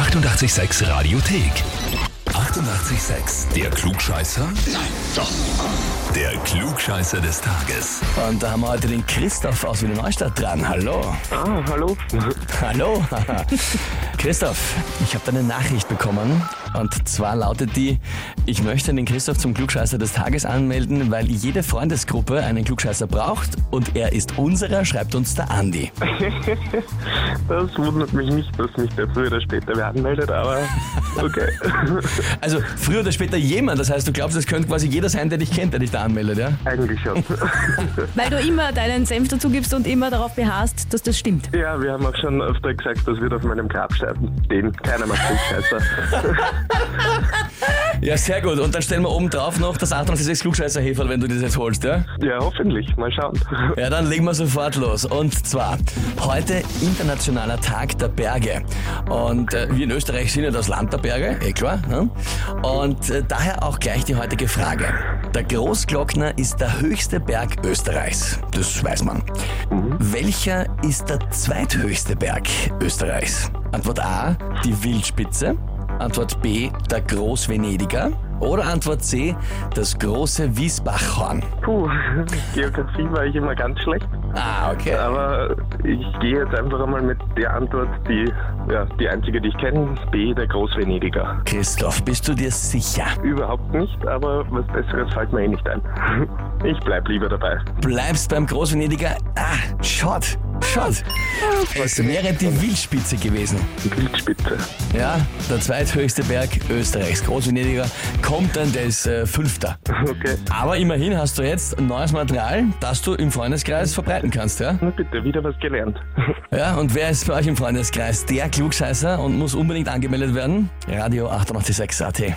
886 Radiothek. 88,6. Der Klugscheißer? Nein, doch. Der Klugscheißer des Tages. Und da haben wir heute den Christoph aus Wiener Neustadt dran. Hallo. Ah, hallo. Hallo. Christoph, ich habe deine Nachricht bekommen. Und zwar lautet die, ich möchte den Christoph zum Klugscheißer des Tages anmelden, weil jede Freundesgruppe einen Klugscheißer braucht und er ist unserer, schreibt uns der Andi. Das wundert mich nicht, dass mich der früher oder später wer anmeldet, aber okay. Also früher oder später jemand, das heißt, du glaubst, es könnte quasi jeder sein, der dich kennt, der dich da anmeldet, ja? Eigentlich schon. Weil du immer deinen Senf dazu gibst und immer darauf beharrst, dass das stimmt. Ja, wir haben auch schon öfter gesagt, das wird auf meinem Grabstein stehen. Keiner macht Klugscheißer. Ja, sehr gut. Und dann stellen wir oben drauf noch das 886 klugscheißer Heferl, wenn du das jetzt holst, ja? Ja, hoffentlich. Mal schauen. Ja, dann legen wir sofort los. Und zwar, heute internationaler Tag der Berge. Und äh, wir in Österreich sind ja das Land der Berge, eh klar. Ne? Und äh, daher auch gleich die heutige Frage. Der Großglockner ist der höchste Berg Österreichs. Das weiß man. Welcher ist der zweithöchste Berg Österreichs? Antwort A, die Wildspitze. Antwort B, der Großvenediger. Oder Antwort C, das große Wiesbachhorn. Puh, Geografie war ich immer ganz schlecht. Ah, okay. Aber ich gehe jetzt einfach einmal mit der Antwort, die, ja, die einzige, die ich kenne. B, der Großvenediger. Christoph, bist du dir sicher? Überhaupt nicht, aber was Besseres fällt mir eh nicht ein. Ich bleib lieber dabei. Bleibst beim Großvenediger? Ah, Schott, Schott. Es wäre die Wildspitze gewesen. Die Wildspitze. Ja, der zweithöchste Berg Österreichs. Großvenediger kommt dann, der ist äh, Fünfter. Okay. Aber immerhin hast du jetzt neues Material, das du im Freundeskreis verbreiten kannst, ja? Na bitte, wieder was gelernt. Ja, und wer ist bei euch im Freundeskreis der Klugscheißer und muss unbedingt angemeldet werden? Radio 886 AT.